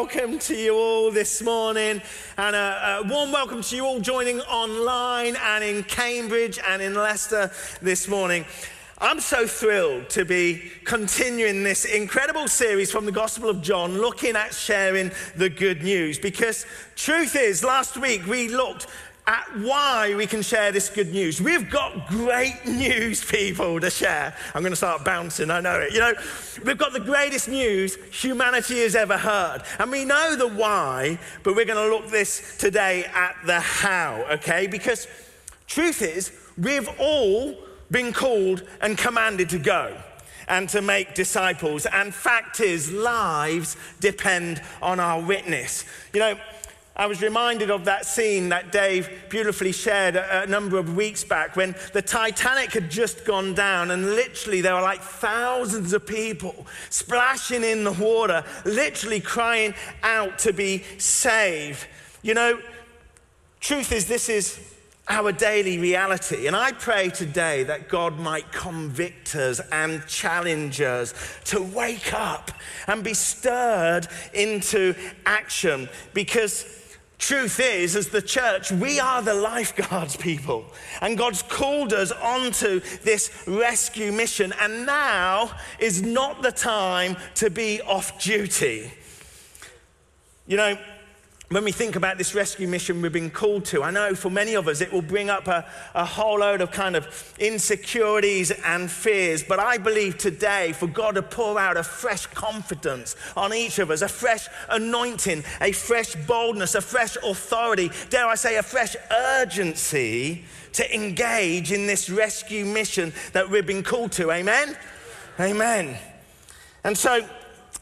welcome to you all this morning, and a, a warm welcome to you all joining online and in Cambridge and in Leicester this morning. I'm so thrilled to be continuing this incredible series from the Gospel of John, looking at sharing the good news. Because truth is, last week we looked at why we can share this good news. We've got great news, people, to share. I'm going to start bouncing, I know it. You know, we've got the greatest news humanity has ever heard. And we know the why, but we're going to look this today at the how, okay? Because truth is, we've all been called and commanded to go and to make disciples. And fact is, lives depend on our witness. You know, I was reminded of that scene that Dave beautifully shared a, a number of weeks back when the Titanic had just gone down, and literally there were like thousands of people splashing in the water, literally crying out to be saved. You know, truth is, this is our daily reality. And I pray today that God might convict us and challenge us to wake up and be stirred into action because. Truth is, as the church, we are the lifeguards people. And God's called us onto this rescue mission. And now is not the time to be off duty. You know, when we think about this rescue mission we've been called to, I know for many of us it will bring up a, a whole load of kind of insecurities and fears. But I believe today for God to pour out a fresh confidence on each of us, a fresh anointing, a fresh boldness, a fresh authority, dare I say, a fresh urgency to engage in this rescue mission that we've been called to. Amen? Amen. And so,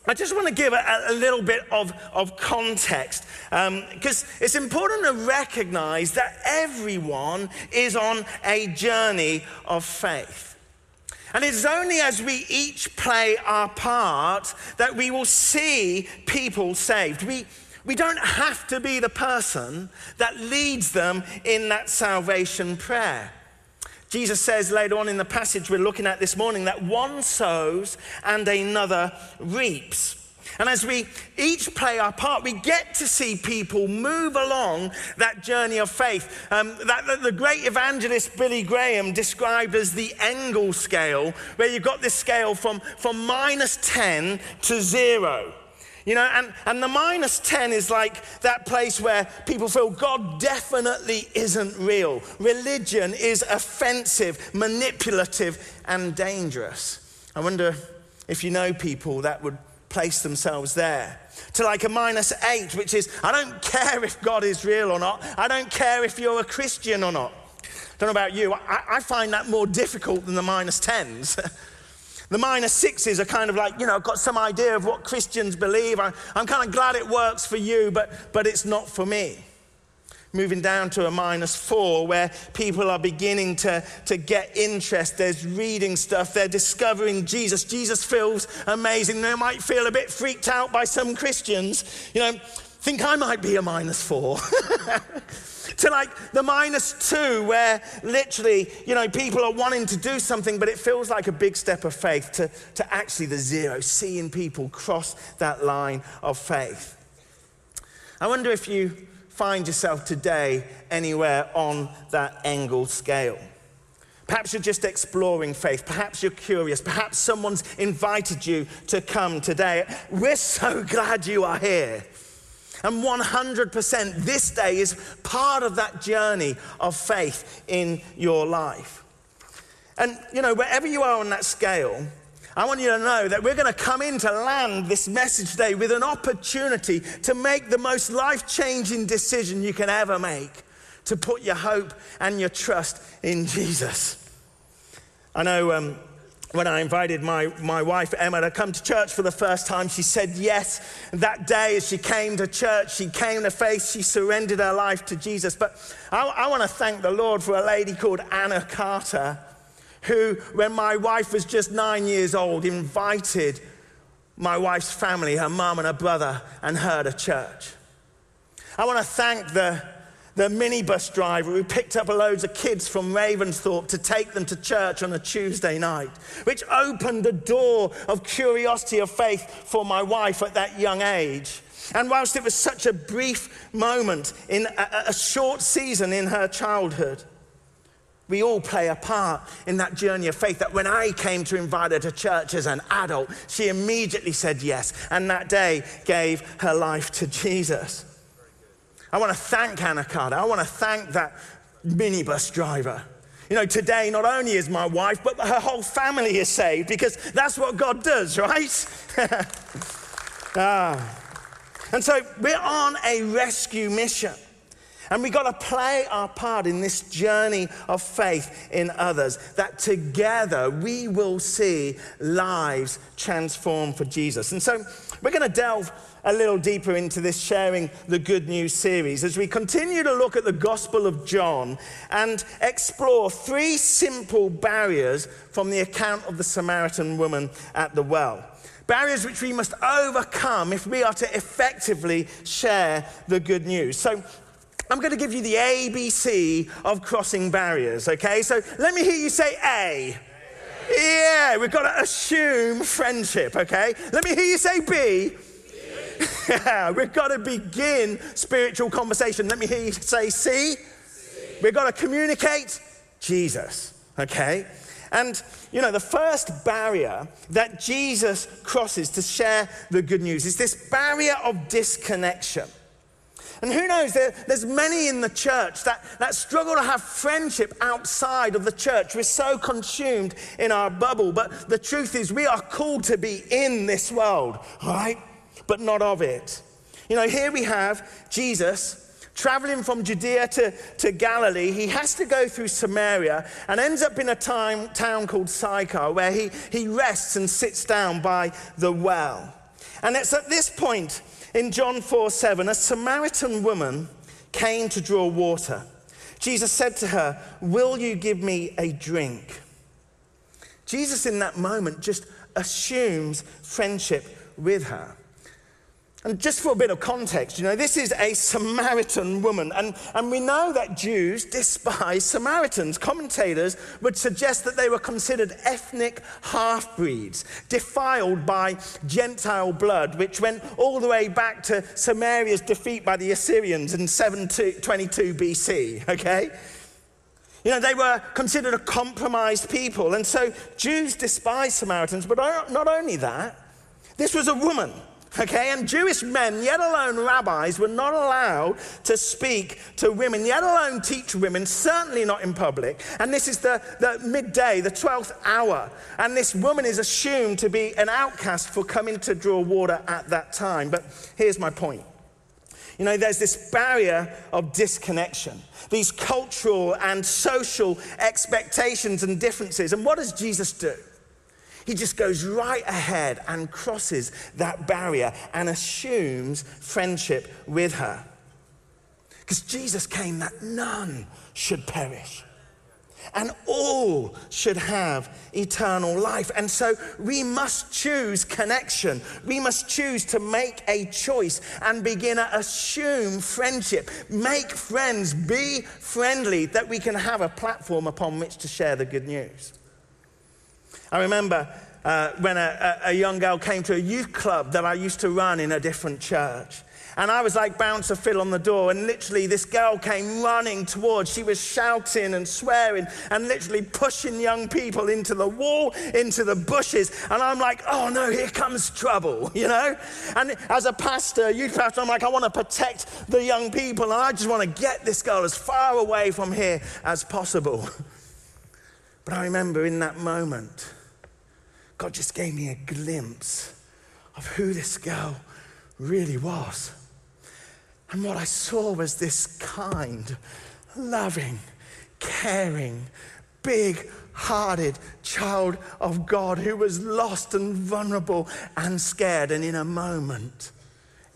I just want to give a, a little bit of, of context um, because it's important to recognize that everyone is on a journey of faith. And it's only as we each play our part that we will see people saved. We, we don't have to be the person that leads them in that salvation prayer. Jesus says later on in the passage we're looking at this morning that one sows and another reaps. And as we each play our part, we get to see people move along that journey of faith. Um, that, that the great evangelist Billy Graham described as the Engel scale, where you've got this scale from, from minus 10 to zero. You know, and, and the minus 10 is like that place where people feel God definitely isn't real. Religion is offensive, manipulative, and dangerous. I wonder if you know people that would place themselves there. To like a minus eight, which is, I don't care if God is real or not. I don't care if you're a Christian or not. Don't know about you, I, I find that more difficult than the minus 10s. The minor sixes are kind of like, you know, I've got some idea of what Christians believe. I, I'm kind of glad it works for you, but, but it's not for me. Moving down to a minus four, where people are beginning to, to get interest. There's reading stuff, they're discovering Jesus. Jesus feels amazing. They might feel a bit freaked out by some Christians. You know, think I might be a minus four. to like the minus two, where literally, you know, people are wanting to do something, but it feels like a big step of faith to, to actually the zero, seeing people cross that line of faith. I wonder if you find yourself today anywhere on that Engel scale. Perhaps you're just exploring faith. Perhaps you're curious. Perhaps someone's invited you to come today. We're so glad you are here. And 100% this day is part of that journey of faith in your life. And, you know, wherever you are on that scale, I want you to know that we're going to come in to land this message today with an opportunity to make the most life changing decision you can ever make to put your hope and your trust in Jesus. I know um, when I invited my, my wife Emma to come to church for the first time, she said yes. That day, as she came to church, she came to faith, she surrendered her life to Jesus. But I, I want to thank the Lord for a lady called Anna Carter, who, when my wife was just nine years old, invited my wife's family, her mum and her brother, and her to church. I want to thank the the minibus driver who picked up loads of kids from Ravensthorpe to take them to church on a Tuesday night, which opened the door of curiosity of faith for my wife at that young age. And whilst it was such a brief moment in a, a short season in her childhood, we all play a part in that journey of faith. That when I came to invite her to church as an adult, she immediately said yes, and that day gave her life to Jesus. I want to thank Anna Carter. I want to thank that minibus driver. You know, today not only is my wife, but her whole family is saved because that's what God does, right? ah. And so we're on a rescue mission. And we've got to play our part in this journey of faith in others, that together we will see lives transformed for Jesus. And so we're going to delve a little deeper into this sharing the good news series as we continue to look at the Gospel of John and explore three simple barriers from the account of the Samaritan woman at the well. Barriers which we must overcome if we are to effectively share the good news. So, I'm going to give you the ABC of crossing barriers, okay? So let me hear you say A. Yeah, we've got to assume friendship, okay? Let me hear you say B. Yeah, we've got to begin spiritual conversation. Let me hear you say, see? We've got to communicate Jesus, okay? And, you know, the first barrier that Jesus crosses to share the good news is this barrier of disconnection. And who knows, there, there's many in the church that, that struggle to have friendship outside of the church. We're so consumed in our bubble. But the truth is, we are called to be in this world, right? But not of it. You know, here we have Jesus traveling from Judea to, to Galilee. He has to go through Samaria and ends up in a time, town called Sychar where he, he rests and sits down by the well. And it's at this point in John 4 7, a Samaritan woman came to draw water. Jesus said to her, Will you give me a drink? Jesus, in that moment, just assumes friendship with her. And just for a bit of context, you know, this is a Samaritan woman, and, and we know that Jews despise Samaritans. Commentators would suggest that they were considered ethnic half breeds, defiled by Gentile blood, which went all the way back to Samaria's defeat by the Assyrians in 722 BC, okay? You know, they were considered a compromised people, and so Jews despised Samaritans, but not only that, this was a woman Okay, and Jewish men, yet alone rabbis, were not allowed to speak to women, yet alone teach women, certainly not in public. And this is the, the midday, the 12th hour. And this woman is assumed to be an outcast for coming to draw water at that time. But here's my point. You know, there's this barrier of disconnection, these cultural and social expectations and differences. And what does Jesus do? He just goes right ahead and crosses that barrier and assumes friendship with her. Because Jesus came that none should perish and all should have eternal life. And so we must choose connection. We must choose to make a choice and begin to assume friendship. Make friends, be friendly, that we can have a platform upon which to share the good news. I remember uh, when a, a, young girl came to a youth club that I used to run in a different church. And I was like bouncer Phil on the door, and literally this girl came running towards. She was shouting and swearing and literally pushing young people into the wall, into the bushes. And I'm like, oh no, here comes trouble, you know? And as a pastor, youth pastor, I'm like, I want to protect the young people, and I just want to get this girl as far away from here as possible. But I remember in that moment, God just gave me a glimpse of who this girl really was. And what I saw was this kind, loving, caring, big hearted child of God who was lost and vulnerable and scared. And in a moment,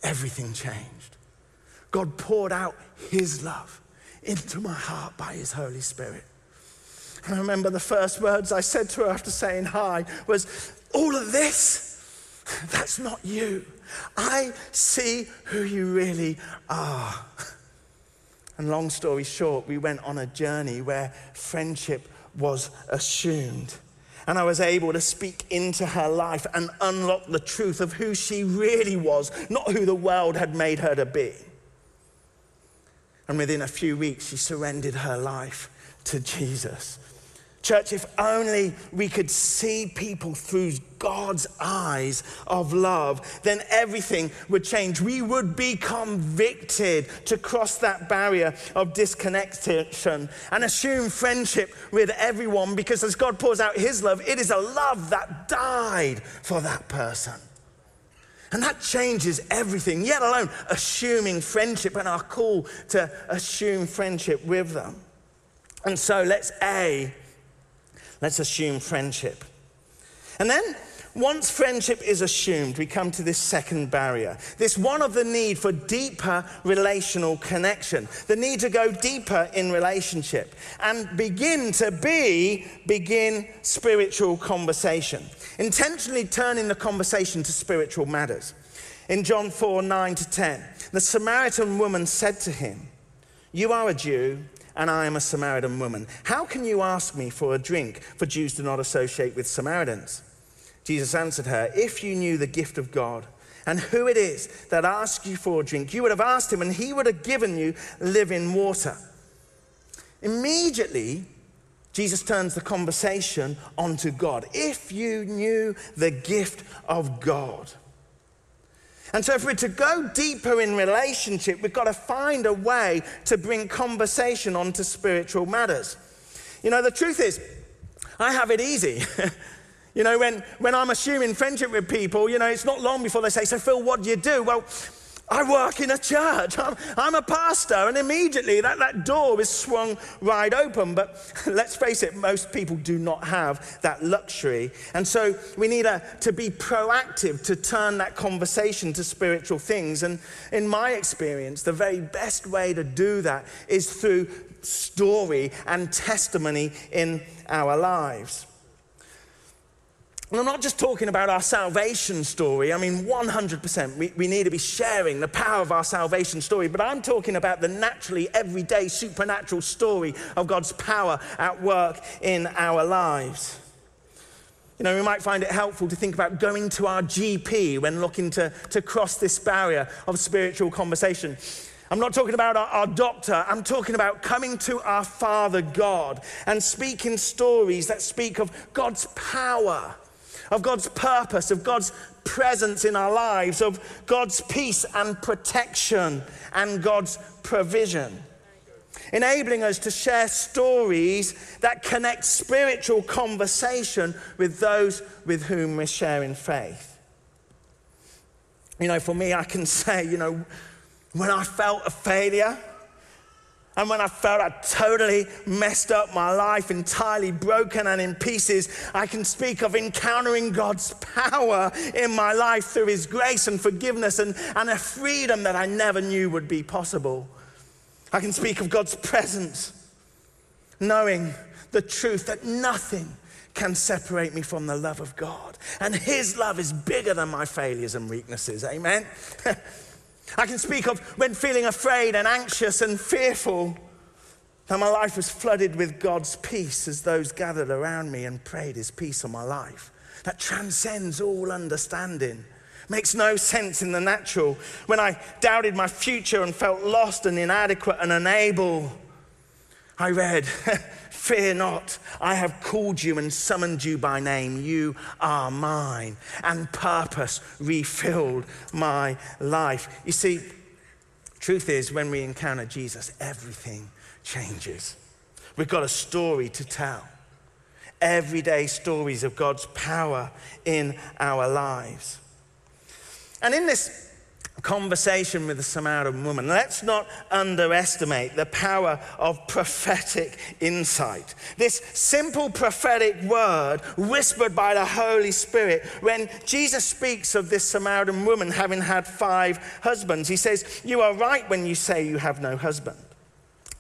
everything changed. God poured out his love into my heart by his Holy Spirit. I remember the first words I said to her after saying hi was, All of this, that's not you. I see who you really are. And long story short, we went on a journey where friendship was assumed. And I was able to speak into her life and unlock the truth of who she really was, not who the world had made her to be. And within a few weeks, she surrendered her life to Jesus. Church, if only we could see people through God's eyes of love, then everything would change. We would be convicted to cross that barrier of disconnection and assume friendship with everyone because as God pours out His love, it is a love that died for that person. And that changes everything, yet alone assuming friendship and our call to assume friendship with them. And so let's A, Let's assume friendship. And then, once friendship is assumed, we come to this second barrier. This one of the need for deeper relational connection, the need to go deeper in relationship and begin to be, begin spiritual conversation. Intentionally turning the conversation to spiritual matters. In John 4 9 to 10, the Samaritan woman said to him, You are a Jew and I am a Samaritan woman. How can you ask me for a drink? For Jews do not associate with Samaritans. Jesus answered her, If you knew the gift of God and who it is that asks you for a drink, you would have asked him, and he would have given you living water. Immediately, Jesus turns the conversation onto God. If you knew the gift of God. And so, if we're to go deeper in relationship, we've got to find a way to bring conversation onto spiritual matters. You know, the truth is, I have it easy. you know, when, when I'm assuming friendship with people, you know, it's not long before they say, So, Phil, what do you do? Well, I work in a church. I'm, I'm, a pastor. And immediately that, that door is swung wide open. But let's face it, most people do not have that luxury. And so we need a, to be proactive to turn that conversation to spiritual things. And in my experience, the very best way to do that is through story and testimony in our lives. And I'm not just talking about our salvation story. I mean, 100%, we, we need to be sharing the power of our salvation story. But I'm talking about the naturally, everyday, supernatural story of God's power at work in our lives. You know, we might find it helpful to think about going to our GP when looking to, to cross this barrier of spiritual conversation. I'm not talking about our, our, doctor. I'm talking about coming to our Father God and speaking stories that speak of God's power of God's purpose, of God's presence in our lives, of God's peace and protection and God's provision. Enabling us to share stories that connect spiritual conversation with those with whom we're sharing faith. You know, for me, I can say, you know, when I felt a failure, and when I felt I totally messed up my life, entirely broken and in pieces, I can speak of encountering God's power in my life through His grace and forgiveness and, and a freedom that I never knew would be possible. I can speak of God's presence, knowing the truth that nothing can separate me from the love of God. And His love is bigger than my failures and weaknesses. Amen. I can speak of when feeling afraid and anxious and fearful, that my life was flooded with God's peace as those gathered around me and prayed His peace on my life. That transcends all understanding. Makes no sense in the natural. When I doubted my future and felt lost and inadequate and unable, I read, Fear not, I have called you and summoned you by name. You are mine. And purpose refilled my life. You see, truth is, when we encounter Jesus, everything changes. We've got a story to tell. Everyday stories of God's power in our lives. And in this conversation with the Samaritan woman. Let's not underestimate the power of prophetic insight. This simple prophetic word whispered by the Holy Spirit, when Jesus speaks of this Samaritan woman having had five husbands, he says, You are right when you say you have no husband.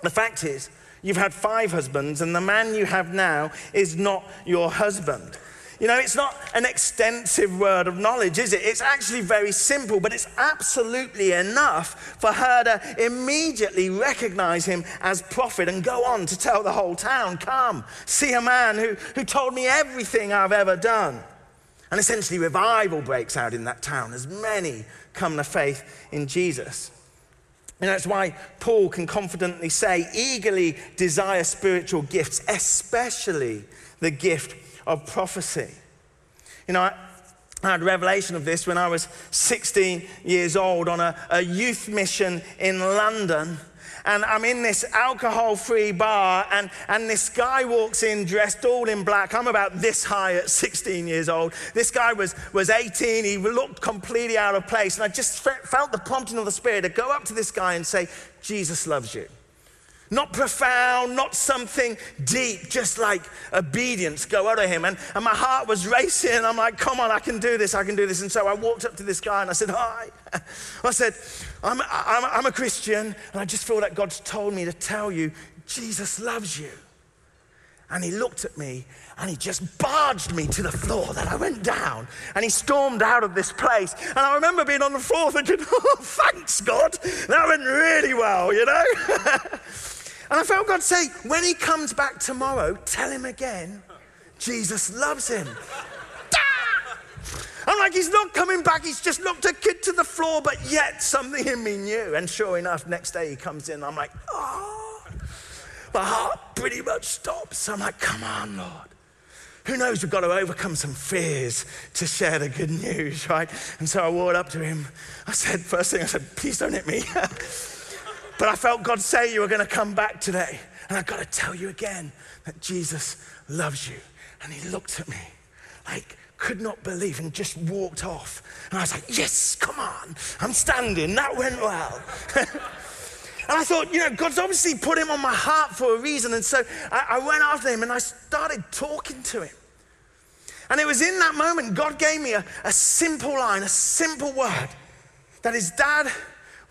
The fact is, you've had five husbands, and the man you have now is not your husband. You know, it's not an extensive word of knowledge, is it? It's actually very simple, but it's absolutely enough for her to immediately recognize him as prophet and go on to tell the whole town, Come, see a man who, who told me everything I've ever done. And essentially, revival breaks out in that town as many come to faith in Jesus. And that's why Paul can confidently say, eagerly desire spiritual gifts, especially the gift of prophecy. You know, I, I had revelation of this when I was 16 years old on a, a youth mission in London. And I'm in this alcohol free bar, and, and this guy walks in dressed all in black. I'm about this high at 16 years old. This guy was, was 18. He looked completely out of place. And I just felt the prompting of the Spirit to go up to this guy and say, Jesus loves you. Not profound, not something deep, just like obedience go out of him. And, and my heart was racing. I'm like, come on, I can do this, I can do this. And so I walked up to this guy and I said, Hi. I said, I'm, I'm, I'm a Christian, and I just feel that God's told me to tell you, Jesus loves you. And he looked at me and he just barged me to the floor that I went down and he stormed out of this place. And I remember being on the floor thinking, oh, thanks, God. That went really well, you know? And I felt God say, when he comes back tomorrow, tell him again, Jesus loves him. I'm like, he's not coming back. He's just knocked a kid to the floor, but yet something in me knew. And sure enough, next day he comes in. I'm like, oh, my heart pretty much stops. I'm like, come on, Lord. Who knows? We've got to overcome some fears to share the good news, right? And so I walked up to him. I said, first thing I said, please don't hit me. But I felt God say you were going to come back today. And I've got to tell you again that Jesus loves you. And he looked at me like, could not believe and just walked off. And I was like, yes, come on. I'm standing. That went well. and I thought, you know, God's obviously put him on my heart for a reason. And so I, I went after him and I started talking to him. And it was in that moment God gave me a, a simple line, a simple word that his dad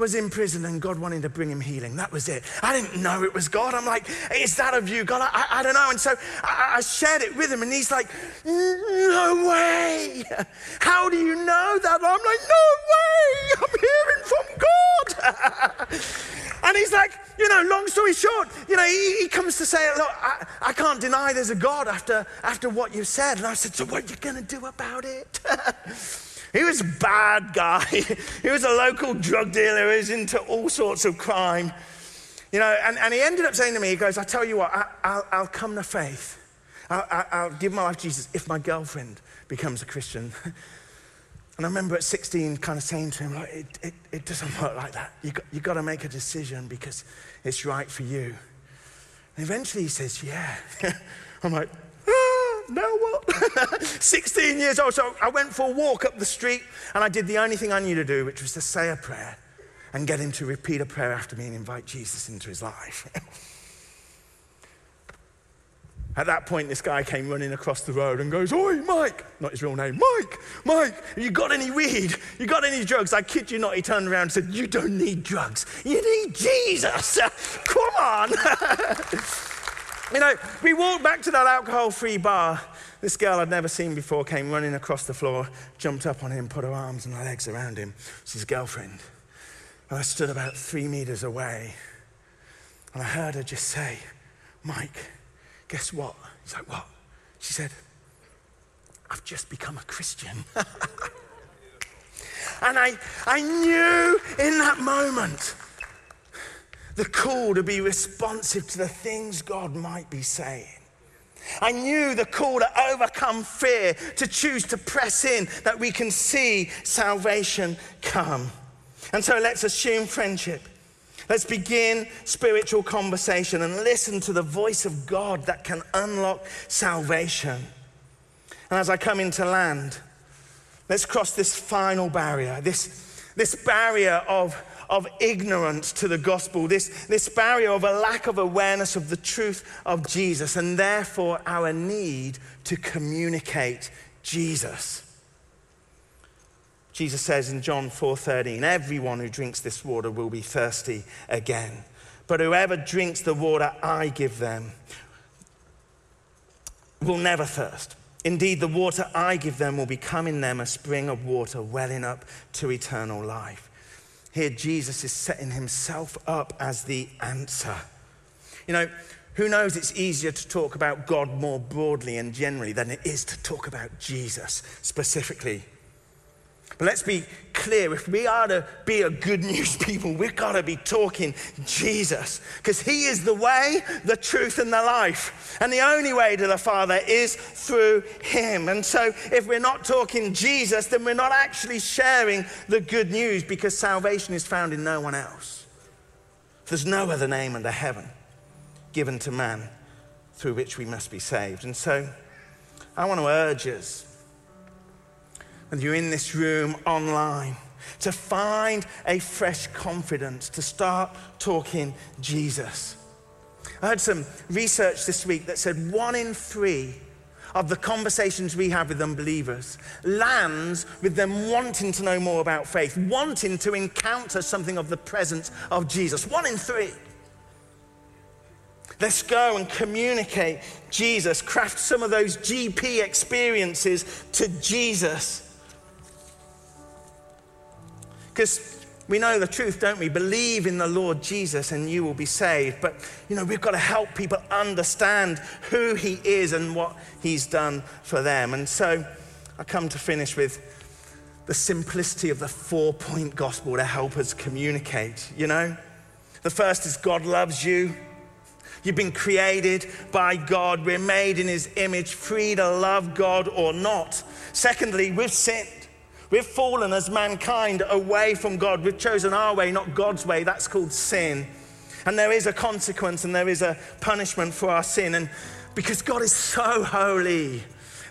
was in prison and God wanted to bring him healing. That was it. I didn't know it was God. I'm like, is that of you, God? I, I don't know. And so I, I, shared it with him, and he's like, no way. How do you know that? I'm like, no way. I'm hearing from God. and he's like, you know, long story short, you know, he, he comes to say, look, I, I, can't deny there's a God after, after what you said. And I said, so what are you going to do about it? He was a bad guy. he was a local drug dealer. He was into all sorts of crime. You know, and, and he ended up saying to me, he goes, I tell you what, I, will come to faith. I'll, I'll, give my life to Jesus if my girlfriend becomes a Christian. And I remember at 16 kind of saying to him, like, it, it, it doesn't work like that. You've got, you got to make a decision because it's right for you. And eventually he says, yeah. I'm like, now what? 16 years old. So I went for a walk up the street and I did the only thing I knew to do, which was to say a prayer and get him to repeat a prayer after me and invite Jesus into his life. At that point, this guy came running across the road and goes, Oi, Mike! Not his real name. Mike! Mike! You got any weed? You got any drugs? I kid you not. He turned around and said, You don't need drugs. You need Jesus. Come on. You know, we walked back to that alcohol free bar. This girl I'd never seen before came running across the floor, jumped up on him, put her arms and her legs around him. She's his girlfriend. And I stood about three meters away. And I heard her just say, Mike, guess what? He's like, What? She said, I've just become a Christian. and I, I knew in that moment the call to be responsive to the things God might be saying. I knew the call to overcome fear, to choose to press in, that we can see salvation come. And so let's assume friendship. Let's begin spiritual conversation and listen to the voice of God that can unlock salvation. And as I come into land, let's cross this final barrier, this this barrier of, of ignorance to the gospel, this, this barrier of a lack of awareness of the truth of Jesus, and therefore our need to communicate Jesus. Jesus says in John 4:13, everyone who drinks this water will be thirsty again. But whoever drinks the water I give them will never thirst. Indeed, the water I give them will become in them a spring of water welling up to eternal life. Here, Jesus is setting himself up as the answer. You know, who knows it's easier to talk about God more broadly and generally than it is to talk about Jesus specifically. But let's be clear if we are to be a good news people, we've got to be talking Jesus because He is the way, the truth, and the life. And the only way to the Father is through Him. And so if we're not talking Jesus, then we're not actually sharing the good news because salvation is found in no one else. There's no other name under heaven given to man through which we must be saved. And so I want to urge us whether you're in this room, online, to find a fresh confidence to start talking Jesus. I heard some research this week that said one in three of the conversations we have with unbelievers lands with them wanting to know more about faith, wanting to encounter something of the presence of Jesus. One in three. Let's go and communicate Jesus, craft some of those GP experiences to Jesus. Because we know the truth, don't we? Believe in the Lord Jesus and you will be saved. But, you know, we've got to help people understand who He is and what He's done for them. And so I come to finish with the simplicity of the four point gospel to help us communicate, you know? The first is God loves you. You've been created by God. We're made in His image, free to love God or not. Secondly, we've sinned. We've fallen as mankind away from God. We've chosen our way, not God's way. That's called sin. And there is a consequence and there is a punishment for our sin. And because God is so holy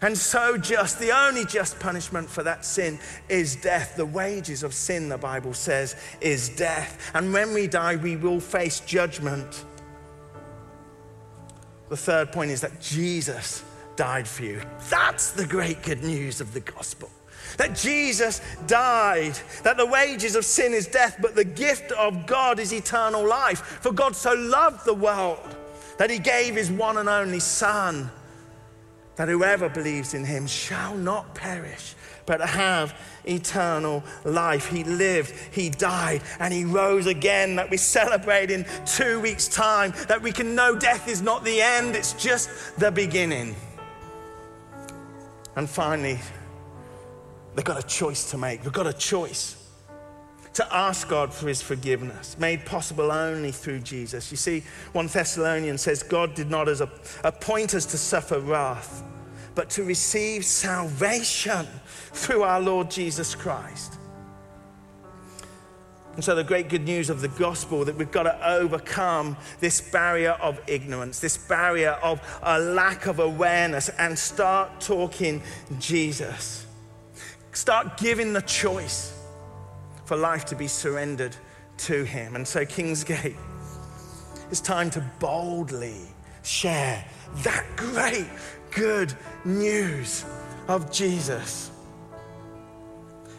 and so just, the only just punishment for that sin is death. The wages of sin, the Bible says, is death. And when we die, we will face judgment. The third point is that Jesus died for you. That's the great good news of the gospel that Jesus died, that the wages of sin is death, but the gift of God is eternal life. For God so loved the world that he gave his one and only Son, that whoever believes in him shall not perish, but have eternal life. He lived, he died, and he rose again that we celebrate in two weeks' time, that we can know death is not the end, it's just the beginning. And finally, They've got a choice to make. We've got a choice to ask God for his forgiveness, made possible only through Jesus. You see, 1 Thessalonians says, God did not as a, appoint us to suffer wrath, but to receive salvation through our Lord Jesus Christ. And so, the great good news of the gospel that we've got to overcome this barrier of ignorance, this barrier of a lack of awareness, and start talking Jesus. Start giving the choice for life to be surrendered to Him. And so, Kingsgate, it's time to boldly share that great good news of Jesus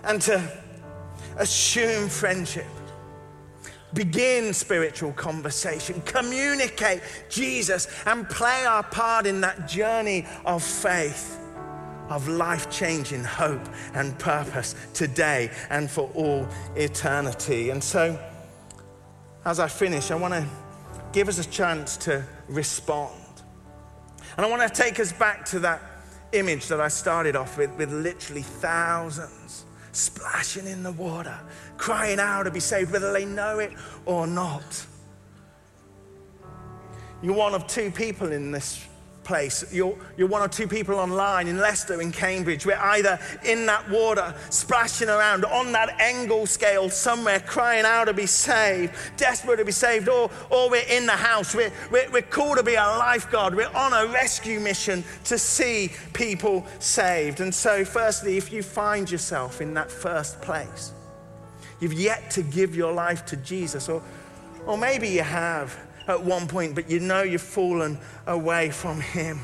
and to assume friendship. Begin spiritual conversation, communicate Jesus, and play our part in that journey of faith of life changing hope and purpose today and for all eternity. And so, as I finish, I want to give us a chance to respond. And I want to take us back to that image that I started off with, with literally thousands splashing in the water, crying out to be saved, whether they know it or not. You're one of two people in this place. You're, you're one or two people online in Leicester, in Cambridge. We're either in that water, splashing around on that Engel scale somewhere, crying out to be saved, desperate to be saved, or, or we're in the house. We're, we're, we're called to be a lifeguard. We're on a rescue mission to see people saved. And so, firstly, if you find yourself in that first place, You've yet to give your life to Jesus, or, or maybe you have at one point, but you know you've fallen away from Him.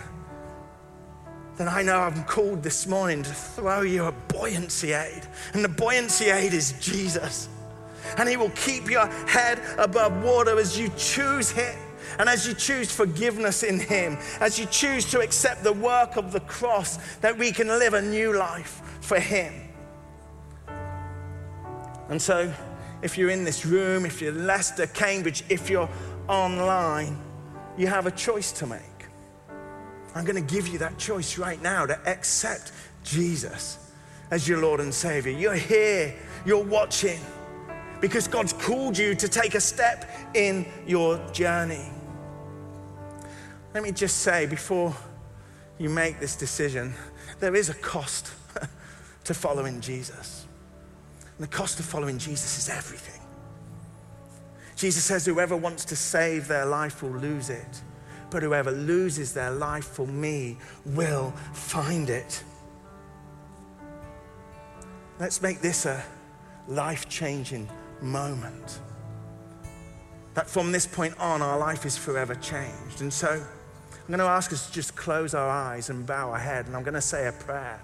Then I know I'm called this morning to throw you a buoyancy aid. And the buoyancy aid is Jesus. And He will keep your head above water as you choose Him. And as you choose forgiveness in Him, as you choose to accept the work of the cross, that we can live a new life for Him. And so, if you're in this room, if you're Leicester, Cambridge, if you're online, you have a choice to make. I'm going to give you that choice right now to accept Jesus as your Lord and Savior. You're here, you're watching, because God's called you to take a step in your journey. Let me just say before you make this decision, there is a cost to following Jesus. And the cost of following Jesus is everything. Jesus says, Whoever wants to save their life will lose it, but whoever loses their life for me will find it. Let's make this a life changing moment. That from this point on, our life is forever changed. And so I'm going to ask us to just close our eyes and bow our head, and I'm going to say a prayer.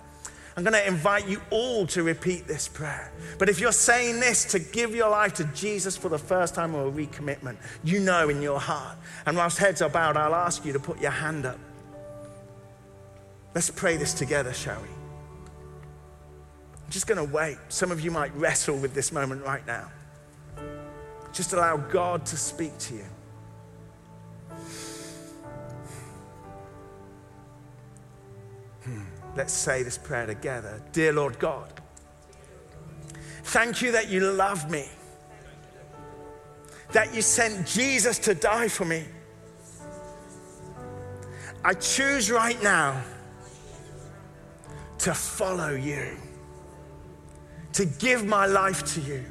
I'm going to invite you all to repeat this prayer. But if you're saying this to give your life to Jesus for the first time or a recommitment, you know in your heart. And whilst heads are bowed, I'll ask you to put your hand up. Let's pray this together, shall we? I'm just going to wait. Some of you might wrestle with this moment right now. Just allow God to speak to you. Hmm. Let's say this prayer together. Dear Lord God, thank you that you love me, that you sent Jesus to die for me. I choose right now to follow you, to give my life to you.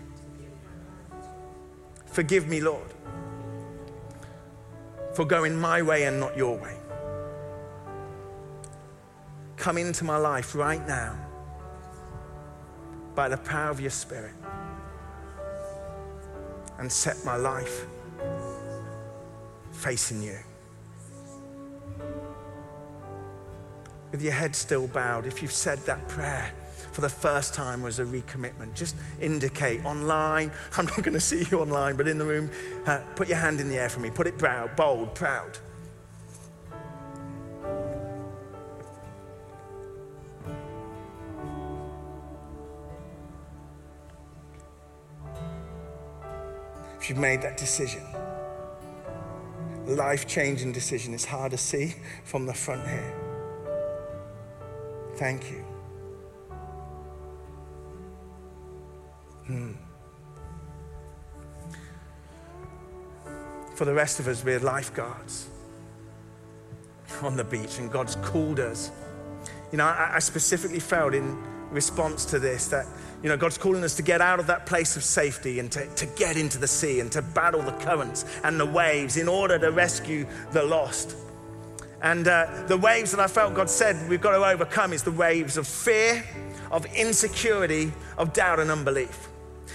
Forgive me, Lord, for going my way and not your way come into my life right now by the power of your Spirit and set my life facing you. With your head still bowed, if you've said that prayer for the first time as a recommitment, just indicate online. I'm not going to see you online, but in the room, uh, put your hand in the air for me. Put it proud, bold, proud. If you've made that decision. Life changing decision. It's hard to see from the front here. Thank you. Hmm. For the rest of us, we're lifeguards on the beach, and God's called us. You know, I, I specifically felt in response to this that you know, God's calling us to get out of that place of safety and to, to get into the sea and to battle the currents and the waves in order to rescue the lost. And uh, the waves that I felt God said we've got to overcome is the waves of fear, of insecurity, of doubt, and unbelief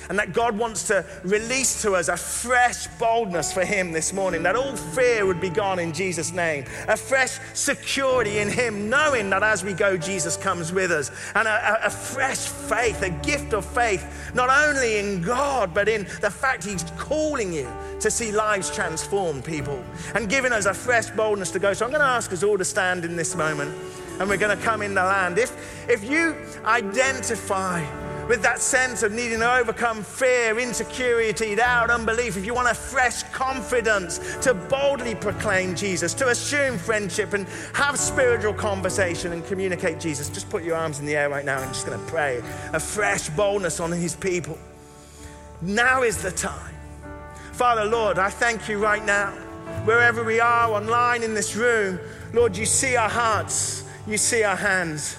and that God wants to release to us a fresh boldness for Him this morning, that all fear would be gone in Jesus' name, a fresh security in Him, knowing that as we go, Jesus comes with us, and a, a, a fresh faith, a gift of faith, not only in God, but in the fact He's calling you to see lives transformed, people, and giving us a fresh boldness to go. So I'm going to ask us all to stand in this moment, and we're going to come in the land. If, if you identify, with that sense of needing to overcome fear, insecurity, doubt, unbelief, if you want a fresh confidence to boldly proclaim Jesus, to assume friendship and have spiritual conversation and communicate Jesus, just put your arms in the air right now and just going to pray a fresh boldness on his people. Now is the time. Father, Lord, I thank you right now, wherever we are, online in this room. Lord, you see our hearts, you see our hands.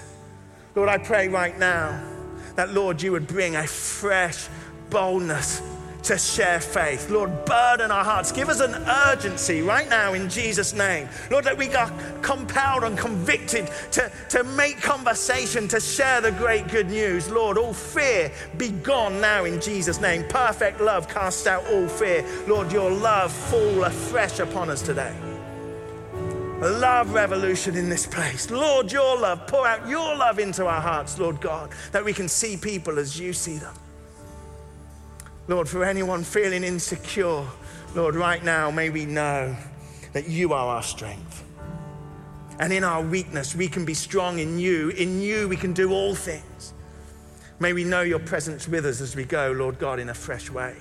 Lord, I pray right now that, Lord, you would bring a fresh boldness to share faith. Lord, burden our hearts. Give us an urgency right now in Jesus' name. Lord, that we are compelled and convicted to, to make conversation, to share the great good news. Lord, all fear be gone now in Jesus' name. Perfect love casts out all fear. Lord, your love fall afresh upon us today. Love revolution in this place. Lord, your love, pour out your love into our hearts, Lord God, that we can see people as you see them. Lord, for anyone feeling insecure, Lord, right now, may we know that you are our strength. And in our weakness, we can be strong in you. In you, we can do all things. May we know your presence with us as we go, Lord God, in a fresh way.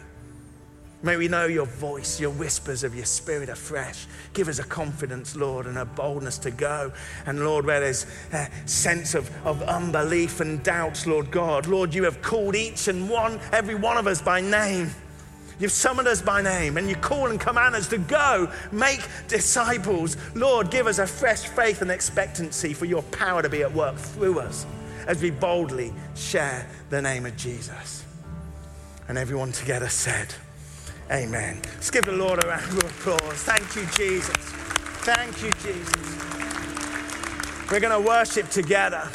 May we know your voice, your whispers of your spirit afresh. Give us a confidence, Lord, and a boldness to go. And Lord, where there's a sense of, of unbelief and doubts, Lord God, Lord, you have called each and one, every one of us by name. You've summoned us by name and you call and command us to go make disciples. Lord, give us a fresh faith and expectancy for your power to be at work through us as we boldly share the name of Jesus. And everyone together said, Amen. Let's give the Lord a round of applause. Thank you, Jesus. Thank you, Jesus. We're going to worship together.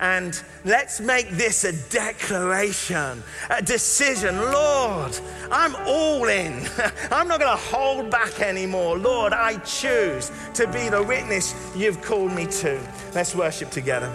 And let's make this a declaration, a decision. Lord, I'm all in. I'm not going to hold back anymore. Lord, I choose to be the witness you've called me to. Let's worship together.